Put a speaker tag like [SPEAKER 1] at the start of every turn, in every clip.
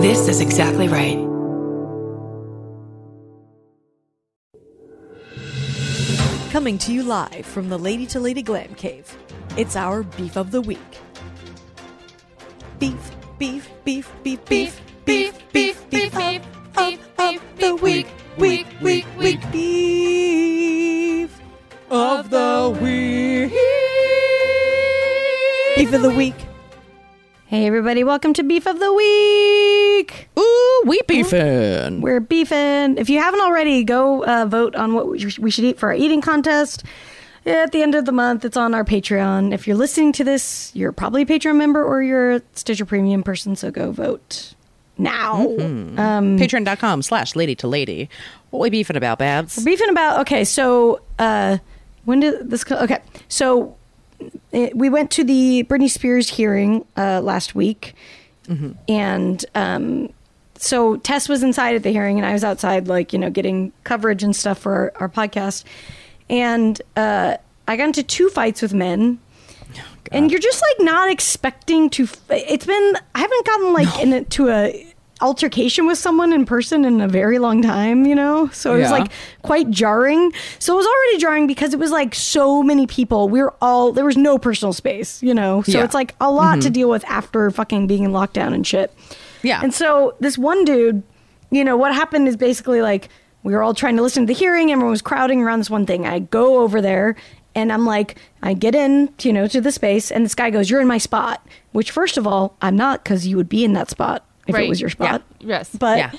[SPEAKER 1] This is exactly right.
[SPEAKER 2] Coming to you live from the Lady to Lady Glam Cave. It's our beef of the week. Beef, beef, beef, beef, beef, beef, beef, beef, beef, of, of the week, week, week, week, beef of the week. Beef of the week.
[SPEAKER 3] Hey, everybody, welcome to Beef of the Week.
[SPEAKER 4] Ooh, we beefing.
[SPEAKER 3] We're beefing. If you haven't already, go uh, vote on what we should eat for our eating contest. At the end of the month, it's on our Patreon. If you're listening to this, you're probably a Patreon member or you're a Stitcher Premium person, so go vote now. Um,
[SPEAKER 4] Patreon.com slash lady to lady. What we beefing about, Babs?
[SPEAKER 3] We're beefing about okay so uh when did this okay so it, we went to the britney spears hearing uh last week. And um so tess was inside at the hearing and i was outside like you know getting coverage and stuff for our, our podcast. And uh i got into two fights with men. And you're just like not expecting to f- it's been i haven't gotten like in a, to a altercation with someone in person in a very long time you know so it was like quite jarring so it was already jarring because it was like so many people we were all there was no personal space you know so
[SPEAKER 4] Yeah.
[SPEAKER 3] it's like a lot to mm-hmm. deal with after fucking being in lockdown and shit
[SPEAKER 4] Yeah.
[SPEAKER 3] and so this one dude, you know, what happened is basically like we were all trying to listen to the hearing. Everyone was crowding around this one thing. I go over there and I'm like, I get in, you know, to the space, and this guy goes, "You're in my spot." Which, first of all, I'm not because you would be in that spot if it
[SPEAKER 5] Right.
[SPEAKER 3] was your spot.
[SPEAKER 5] Yes.
[SPEAKER 3] But
[SPEAKER 4] Yeah.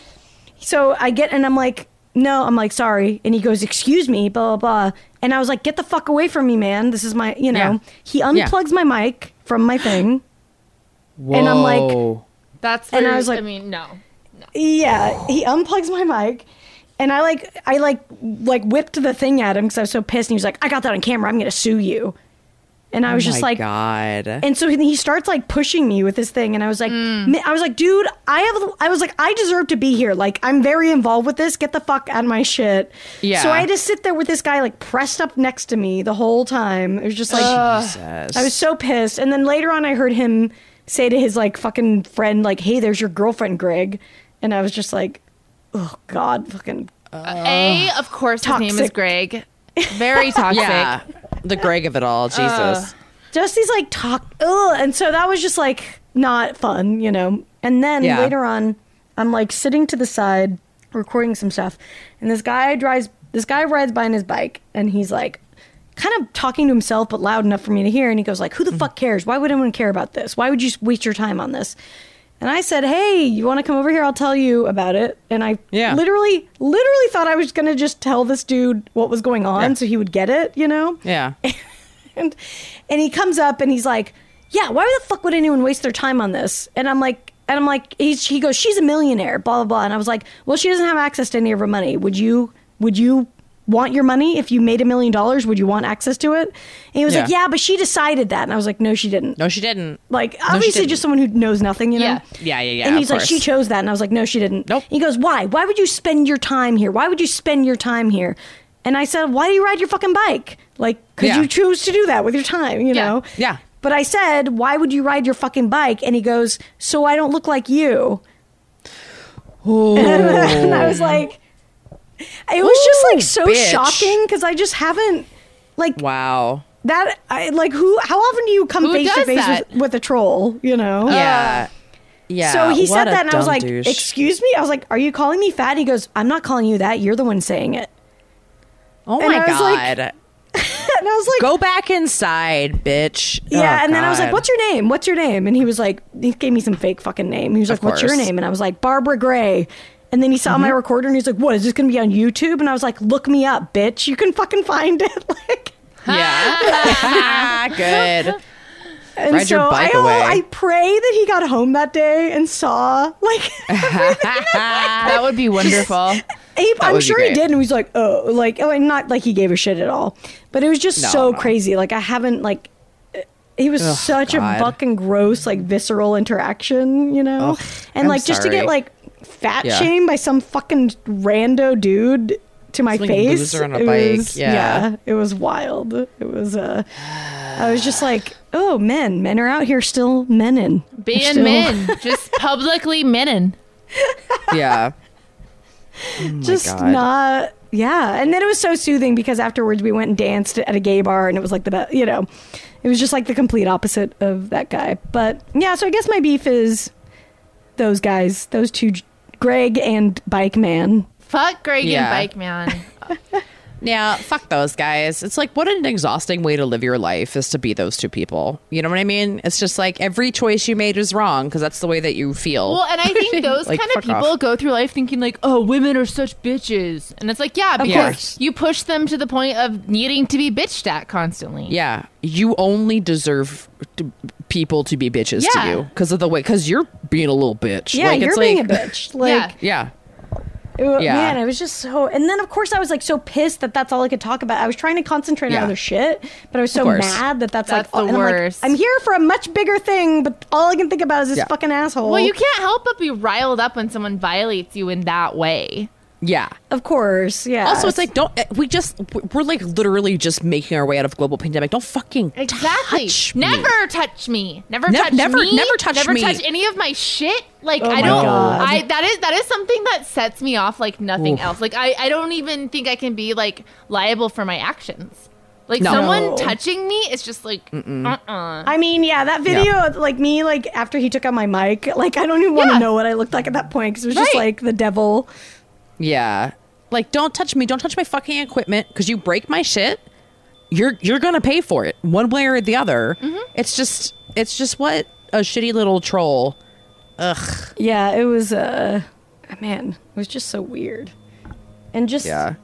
[SPEAKER 3] so I get and I'm like, no, I'm like, sorry. And he goes, excuse me, blah, blah, blah. And I was like, get the fuck away from me, man. This is my, you know.
[SPEAKER 4] Yeah.
[SPEAKER 3] He
[SPEAKER 4] Yeah.
[SPEAKER 3] unplugs my mic from my thing. And I'm like,
[SPEAKER 5] That's
[SPEAKER 3] And I was like-
[SPEAKER 5] I mean, no.
[SPEAKER 3] Yeah, he unplugs my mic, and I like I like like whipped the thing at him because I was so pissed. And he was like, "I got that on camera. I'm gonna sue you." And I oh was
[SPEAKER 4] Oh
[SPEAKER 3] just
[SPEAKER 4] my
[SPEAKER 3] like,
[SPEAKER 4] God.
[SPEAKER 3] and so he starts like pushing me with this thing, and I was like, mm. "Ma- I was like, dude, I have, I was like, I deserve to be here. Like, I'm very involved with this. Get the fuck out of my shit.
[SPEAKER 4] Yeah.
[SPEAKER 3] So I had to sit there with this guy like pressed up next to me the whole time. It was just like,
[SPEAKER 4] Jesus.
[SPEAKER 3] I was so pissed. And then later on, I heard him say to his like fucking friend, like, "Hey, there's your girlfriend, Greg," and I was just like, "Oh God, fucking."
[SPEAKER 5] A, of course, his name is. Greg. Very toxic.
[SPEAKER 4] yeah. The Greg of it all. Uh, Jesus.
[SPEAKER 3] just these like talk ugh. and so that was just like not fun you know and then
[SPEAKER 4] Yeah.
[SPEAKER 3] later on i'm like sitting to the side recording some stuff and this guy drives this guy rides by on his bike and he's like kind of talking to himself but loud enough for me to hear and he goes like who the mm-hmm. fuck cares why would anyone care about this why would you waste your time on this and i said hey you want to come over here i'll tell you about it and i
[SPEAKER 4] Yeah.
[SPEAKER 3] literally literally thought i was gonna just tell this dude what was going on
[SPEAKER 4] Yeah.
[SPEAKER 3] so he would get it you know
[SPEAKER 4] yeah.
[SPEAKER 3] and and he comes up and he's like, "Yeah, why the fuck would anyone waste their time on this?" And I'm like, and I'm like, he's, he goes, "She's a millionaire, blah blah blah." And I was like, "Well, she doesn't have access to any of her money. Would you? Would you?" Want your money if you made a million dollars? Would you want access to it? And he was like,
[SPEAKER 4] Yeah.
[SPEAKER 3] "Yeah, but she decided that." And I was like, "No, she didn't."
[SPEAKER 4] No, she didn't.
[SPEAKER 3] Like
[SPEAKER 4] she
[SPEAKER 3] obviously,
[SPEAKER 4] didn't.
[SPEAKER 3] just someone who knows nothing, you know?
[SPEAKER 5] Yeah.
[SPEAKER 4] Yeah, yeah, yeah.
[SPEAKER 3] And he's like,
[SPEAKER 4] course.
[SPEAKER 3] she chose that. And I was like, no, she didn't.
[SPEAKER 4] Nope.
[SPEAKER 3] He goes, why? Why would you spend your time here? Why would you spend your time here? And I said, why do you ride your fucking bike? Like, could
[SPEAKER 4] Yeah.
[SPEAKER 3] you choose to do that with your time, you
[SPEAKER 5] Yeah.
[SPEAKER 3] know?
[SPEAKER 4] Yeah.
[SPEAKER 3] But I said, why would you ride your fucking bike? And he goes, so I don't look like you. and I was like, it was just like so
[SPEAKER 4] bitch.
[SPEAKER 3] shocking because I just haven't, like,
[SPEAKER 4] Wow.
[SPEAKER 3] that, I like, who, how often do you come
[SPEAKER 5] Who
[SPEAKER 3] face to face with, with a troll, you know?
[SPEAKER 4] Yeah. Uh, yeah.
[SPEAKER 3] So he said that, and I was like,
[SPEAKER 4] douche.
[SPEAKER 3] "Excuse me." I was like, "Are you calling me fat?" He goes, "I'm not calling you that. You're the one saying it."
[SPEAKER 4] Oh
[SPEAKER 3] and
[SPEAKER 4] my
[SPEAKER 3] I was like-
[SPEAKER 4] God.
[SPEAKER 3] And I was like,
[SPEAKER 4] Go back inside, bitch.
[SPEAKER 3] "Yeah."
[SPEAKER 4] Oh,
[SPEAKER 3] and then I was like, "What's your name? What's your name?" And he was like, he gave me some fake fucking name. He was
[SPEAKER 4] Of
[SPEAKER 3] like, "What's your name?" And I was like, "Barbara Gray." And then he saw my
[SPEAKER 4] Mm-hmm.
[SPEAKER 3] recorder, and he's like, "What is this going to be on YouTube?" And I was like, "Look me up, bitch. You can fucking find it." like.
[SPEAKER 4] Yeah. Good.
[SPEAKER 3] And
[SPEAKER 4] Ride
[SPEAKER 3] so I,
[SPEAKER 4] away.
[SPEAKER 3] I pray that he got home that day and saw like
[SPEAKER 5] That would be wonderful.
[SPEAKER 3] He, I'm sure he did, and he was like, "Oh, like, oh, and not like he gave a shit at all." But it was just
[SPEAKER 4] No,
[SPEAKER 3] so
[SPEAKER 4] no.
[SPEAKER 3] crazy. Like, I haven't like. He was
[SPEAKER 4] Ugh,
[SPEAKER 3] such
[SPEAKER 4] God.
[SPEAKER 3] a fucking gross, like visceral interaction, you know,
[SPEAKER 4] Ugh,
[SPEAKER 3] and
[SPEAKER 4] I'm
[SPEAKER 3] like just to get like fat
[SPEAKER 4] Yeah.
[SPEAKER 3] shamed by some fucking rando dude to my
[SPEAKER 4] Some
[SPEAKER 3] face.
[SPEAKER 4] loser on a
[SPEAKER 3] it
[SPEAKER 4] bike,
[SPEAKER 3] was,
[SPEAKER 4] yeah.
[SPEAKER 3] it was wild. It was. uh I was just like, oh, men, men are out here still menin,
[SPEAKER 5] Being
[SPEAKER 3] Still-
[SPEAKER 5] men. Just publicly menin.
[SPEAKER 4] Yeah. Oh
[SPEAKER 3] just
[SPEAKER 4] God.
[SPEAKER 3] not yeah and then it was so soothing because afterwards we went and danced at a gay bar and it was like the best you know it was just like the complete opposite of that guy but yeah so i guess my beef is those guys those two greg and bike man
[SPEAKER 5] Fuck Greg
[SPEAKER 4] Yeah.
[SPEAKER 5] and Bike Man.
[SPEAKER 4] Yeah, fuck those guys. It's like what an exhausting way to live your life is to be those two people. You know what I mean? It's just like every choice you made is wrong because that's the way that you feel.
[SPEAKER 5] Well, and I think those
[SPEAKER 4] Like,
[SPEAKER 5] kind of people
[SPEAKER 4] off.
[SPEAKER 5] go through life thinking like, "Oh, women are such bitches," and it's like, yeah, because
[SPEAKER 3] course.
[SPEAKER 5] you push them to the point of needing to be bitched at constantly.
[SPEAKER 4] yeah, you only deserve to, people to be bitches
[SPEAKER 5] Yeah.
[SPEAKER 4] to you because of the way because you're being a little bitch.
[SPEAKER 3] yeah
[SPEAKER 4] like,
[SPEAKER 3] you're
[SPEAKER 4] it's
[SPEAKER 3] being
[SPEAKER 4] like,
[SPEAKER 3] a bitch like
[SPEAKER 5] Yeah.
[SPEAKER 4] Yeah,
[SPEAKER 3] it
[SPEAKER 4] Yeah.
[SPEAKER 3] man it was just so and then of course i was like so pissed that that's all i could talk about i was trying to concentrate on other shit but i was so mad that that's,
[SPEAKER 5] That's
[SPEAKER 3] like
[SPEAKER 5] the
[SPEAKER 3] and I'm like,
[SPEAKER 5] worst.
[SPEAKER 3] I'm here for a much bigger thing but all i can think about is this
[SPEAKER 4] Yeah.
[SPEAKER 3] fucking asshole
[SPEAKER 5] Well, you can't help but be riled up when someone violates you in that way.
[SPEAKER 4] Yeah.
[SPEAKER 3] of course yeah
[SPEAKER 4] Also, it's like don't we just we're like literally just making our way out of global pandemic. Don't fucking
[SPEAKER 5] Exactly.
[SPEAKER 4] touch me.
[SPEAKER 5] never touch me. Never
[SPEAKER 4] Nev-
[SPEAKER 5] touch
[SPEAKER 4] never-
[SPEAKER 5] me.
[SPEAKER 4] never touch me.
[SPEAKER 5] never
[SPEAKER 4] me.
[SPEAKER 5] touch any of my shit. Like
[SPEAKER 3] Oh
[SPEAKER 5] I don't.
[SPEAKER 3] God.
[SPEAKER 5] I that is that is something that sets me off like nothing
[SPEAKER 4] Oof.
[SPEAKER 5] else. Like I I don't even think I can be like liable for my actions. Like
[SPEAKER 4] No.
[SPEAKER 5] someone
[SPEAKER 3] No.
[SPEAKER 5] touching me is just like uh uh
[SPEAKER 3] I mean, yeah, that video, like me, like after he took out my mic, like I don't even want to
[SPEAKER 5] Yeah.
[SPEAKER 3] know what I looked like at that point because it was just like the devil.
[SPEAKER 4] Yeah. Like don't touch me. Don't touch my fucking equipment because you break my shit. You're you're gonna pay for it one way or the other.
[SPEAKER 5] Mm-hmm.
[SPEAKER 4] It's just it's just what a shitty little troll. Ugh.
[SPEAKER 3] Yeah, it was, uh, man, it was just so weird. And just,
[SPEAKER 4] Yeah.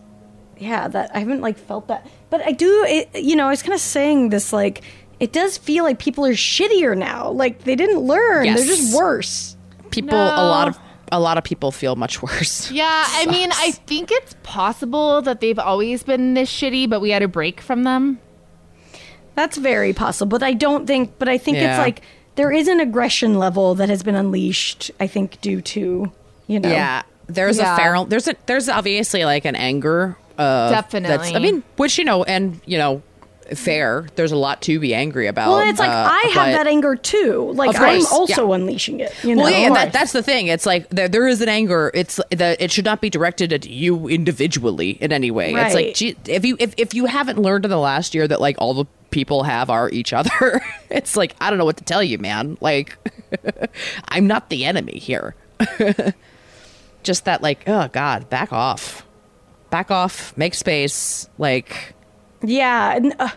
[SPEAKER 3] yeah, that I haven't like felt that. But I do, it, you know, I was kind of saying this, like, it does feel like people are shittier now. Like they didn't learn, they're just worse.
[SPEAKER 4] People
[SPEAKER 5] No.
[SPEAKER 4] a lot of a lot of people feel much worse.
[SPEAKER 5] Yeah, I mean, I think it's possible that they've always been this shitty, but we had a break from them.
[SPEAKER 3] That's very possible, but I don't think. But I think it's like there is an aggression level that has been unleashed. I think due to you know.
[SPEAKER 4] Yeah. There's
[SPEAKER 5] Yeah.
[SPEAKER 4] a feral there's a there's obviously like an anger uh That's, I mean, which you know, and you know, fair. There's a lot to be angry about.
[SPEAKER 3] Well, it's like
[SPEAKER 4] uh,
[SPEAKER 3] I have that anger too. Like I'm also
[SPEAKER 4] yeah.
[SPEAKER 3] unleashing it. You know.
[SPEAKER 4] Well, yeah, that, that's the thing. It's like there, there is an anger. It's that it should not be directed at you individually in any way. It's like gee, if you if, if you haven't learned in the last year that like all the people have are each other, it's like I don't know what to tell you, man. Like I'm not the enemy here. Just that, like, oh god, back off, back off, make space. Like,
[SPEAKER 3] Yeah, and, uh,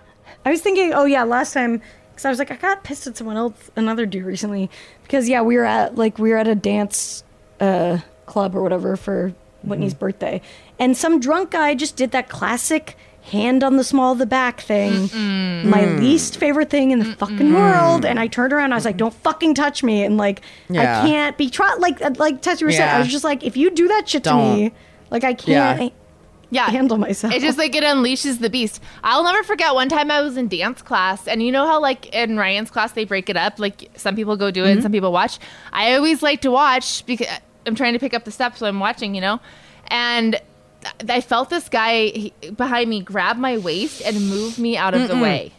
[SPEAKER 3] I was thinking. Oh yeah, last time because I was like I got pissed at someone else, another dude recently because yeah we were at like we were at a dance uh, club or whatever for Whitney's birthday, and some drunk guy just did that classic hand on the small of the back thing, my least favorite thing in the fucking world. And I turned around, I was like, "Don't fucking touch me!" And like
[SPEAKER 4] Yeah.
[SPEAKER 3] I can't be try like like Tessie was saying, I was just like, if you do that shit to
[SPEAKER 4] Don't.
[SPEAKER 3] me, like I can't.
[SPEAKER 4] Yeah.
[SPEAKER 5] Yeah.
[SPEAKER 3] Handle myself.
[SPEAKER 5] It just like it unleashes the beast. I'll never forget one time I was in dance class, and you know how like in Ryan's class they break it up. Like some people go do it, and some people watch. I always like to watch because I'm trying to pick up the steps, so I'm watching. You know, and I felt this guy he, behind me grab my waist and move me out of the way.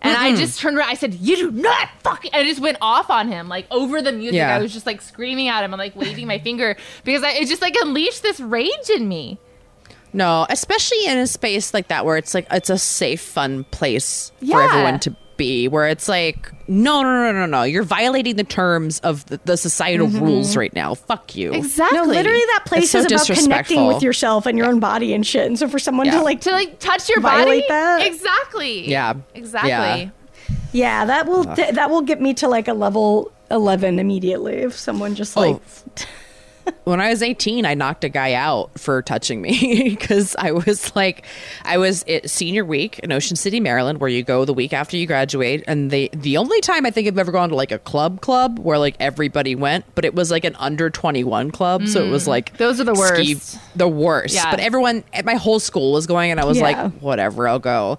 [SPEAKER 5] And I just turned around. I said, "You do not fucking!" And I just went off on him, like over the music.
[SPEAKER 4] Yeah.
[SPEAKER 5] I was just like screaming at him and like waving my finger because I, it just like unleashed this rage in me.
[SPEAKER 4] No, especially in a space like that where it's like it's a safe, fun place for everyone to be. Where it's like, no, no, no, no, no, you're violating the terms of the, the societal mm-hmm. rules right now. Fuck you.
[SPEAKER 5] Exactly.
[SPEAKER 3] No, literally, that place
[SPEAKER 4] so
[SPEAKER 3] is about connecting with yourself and your own body and shit. And so for someone
[SPEAKER 4] Yeah.
[SPEAKER 3] to like,
[SPEAKER 5] to like touch your
[SPEAKER 3] Violate
[SPEAKER 5] body
[SPEAKER 3] that?
[SPEAKER 5] exactly
[SPEAKER 4] Yeah.
[SPEAKER 5] exactly
[SPEAKER 4] Yeah.
[SPEAKER 3] yeah, that will th- that will get me to like a level eleven immediately if someone just oh. like,
[SPEAKER 4] when I was 18, I knocked a guy out for touching me because I was like, I was at senior week in Ocean City, Maryland, where you go the week after you graduate. And they, the only time I think I've ever gone to like a club club where like everybody went, but it was like an under 21 club. So it was like,
[SPEAKER 5] Mm. Those are the
[SPEAKER 4] ski-
[SPEAKER 5] worst.
[SPEAKER 4] the worst.
[SPEAKER 5] Yeah.
[SPEAKER 4] But everyone at my whole school was going, and I was
[SPEAKER 3] Yeah.
[SPEAKER 4] like, whatever, I'll go.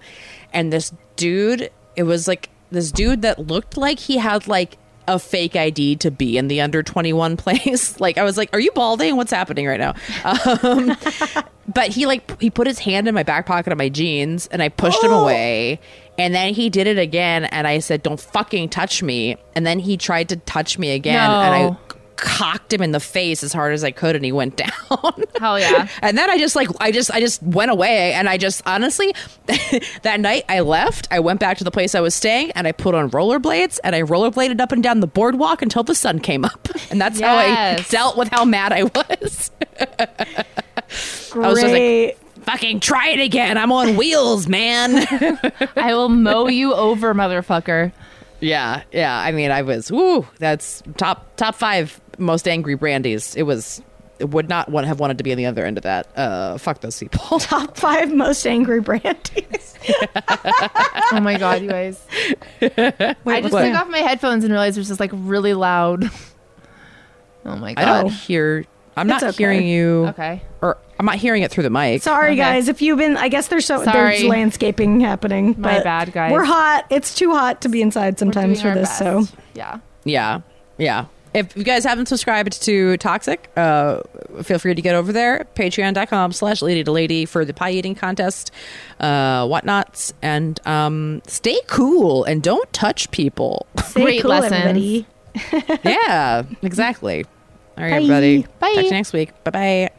[SPEAKER 4] And this dude, it was like this dude that looked like he had like a fake ID to be in the under 21 place. like I was like, are you balding? What's happening right now? Um, but he like he put his hand in my back pocket of my jeans and I pushed him away. And then he did it again and I said, "Don't fucking touch me." And then he tried to touch me again and I
[SPEAKER 5] No.
[SPEAKER 4] Cocked him in the face as hard as I could, and he went down.
[SPEAKER 5] Hell yeah.
[SPEAKER 4] And then I just like I just I just went away and I just honestly that night I left. I went back to the place I was staying and I put on rollerblades and I rollerbladed up and down the boardwalk until the sun came up. And that's how I
[SPEAKER 5] Yes.
[SPEAKER 4] dealt with how mad I was.
[SPEAKER 3] Great.
[SPEAKER 4] I was just like, fucking try it again. I'm on wheels, man.
[SPEAKER 5] I will mow you over, motherfucker.
[SPEAKER 4] yeah, yeah. I mean, I was woo. That's top top five most angry Brandies. It was. It would not want have wanted to be on the other end of that. Uh, fuck those people.
[SPEAKER 3] Top five most angry Brandies.
[SPEAKER 5] Oh my god, you guys. I just
[SPEAKER 4] what?
[SPEAKER 5] took off my headphones and realized there's was just like really loud. Oh my
[SPEAKER 4] I don't
[SPEAKER 5] god.
[SPEAKER 4] hear. I'm
[SPEAKER 3] It's
[SPEAKER 4] not
[SPEAKER 3] okay.
[SPEAKER 4] hearing you.
[SPEAKER 5] Okay.
[SPEAKER 4] or I'm not hearing it through the mic.
[SPEAKER 3] Sorry,
[SPEAKER 5] Okay.
[SPEAKER 3] guys. If you've been, I guess there's so there's landscaping happening.
[SPEAKER 5] My
[SPEAKER 3] but
[SPEAKER 5] bad, guys.
[SPEAKER 3] We're hot. It's too hot to be inside sometimes for
[SPEAKER 5] doing our
[SPEAKER 3] this. So.
[SPEAKER 5] Yeah.
[SPEAKER 4] Yeah, yeah. If you guys haven't subscribed to Toxic, uh, feel free to get over there. Patreon.com slash lady to lady for the pie eating contest, uh, whatnots, and um, stay cool and don't touch people.
[SPEAKER 3] stay
[SPEAKER 5] Great
[SPEAKER 3] cool,
[SPEAKER 5] lessons.
[SPEAKER 3] everybody.
[SPEAKER 4] yeah, exactly. All right,
[SPEAKER 3] Bye.
[SPEAKER 4] everybody.
[SPEAKER 5] Bye.
[SPEAKER 4] Talk to you next week. Bye bye.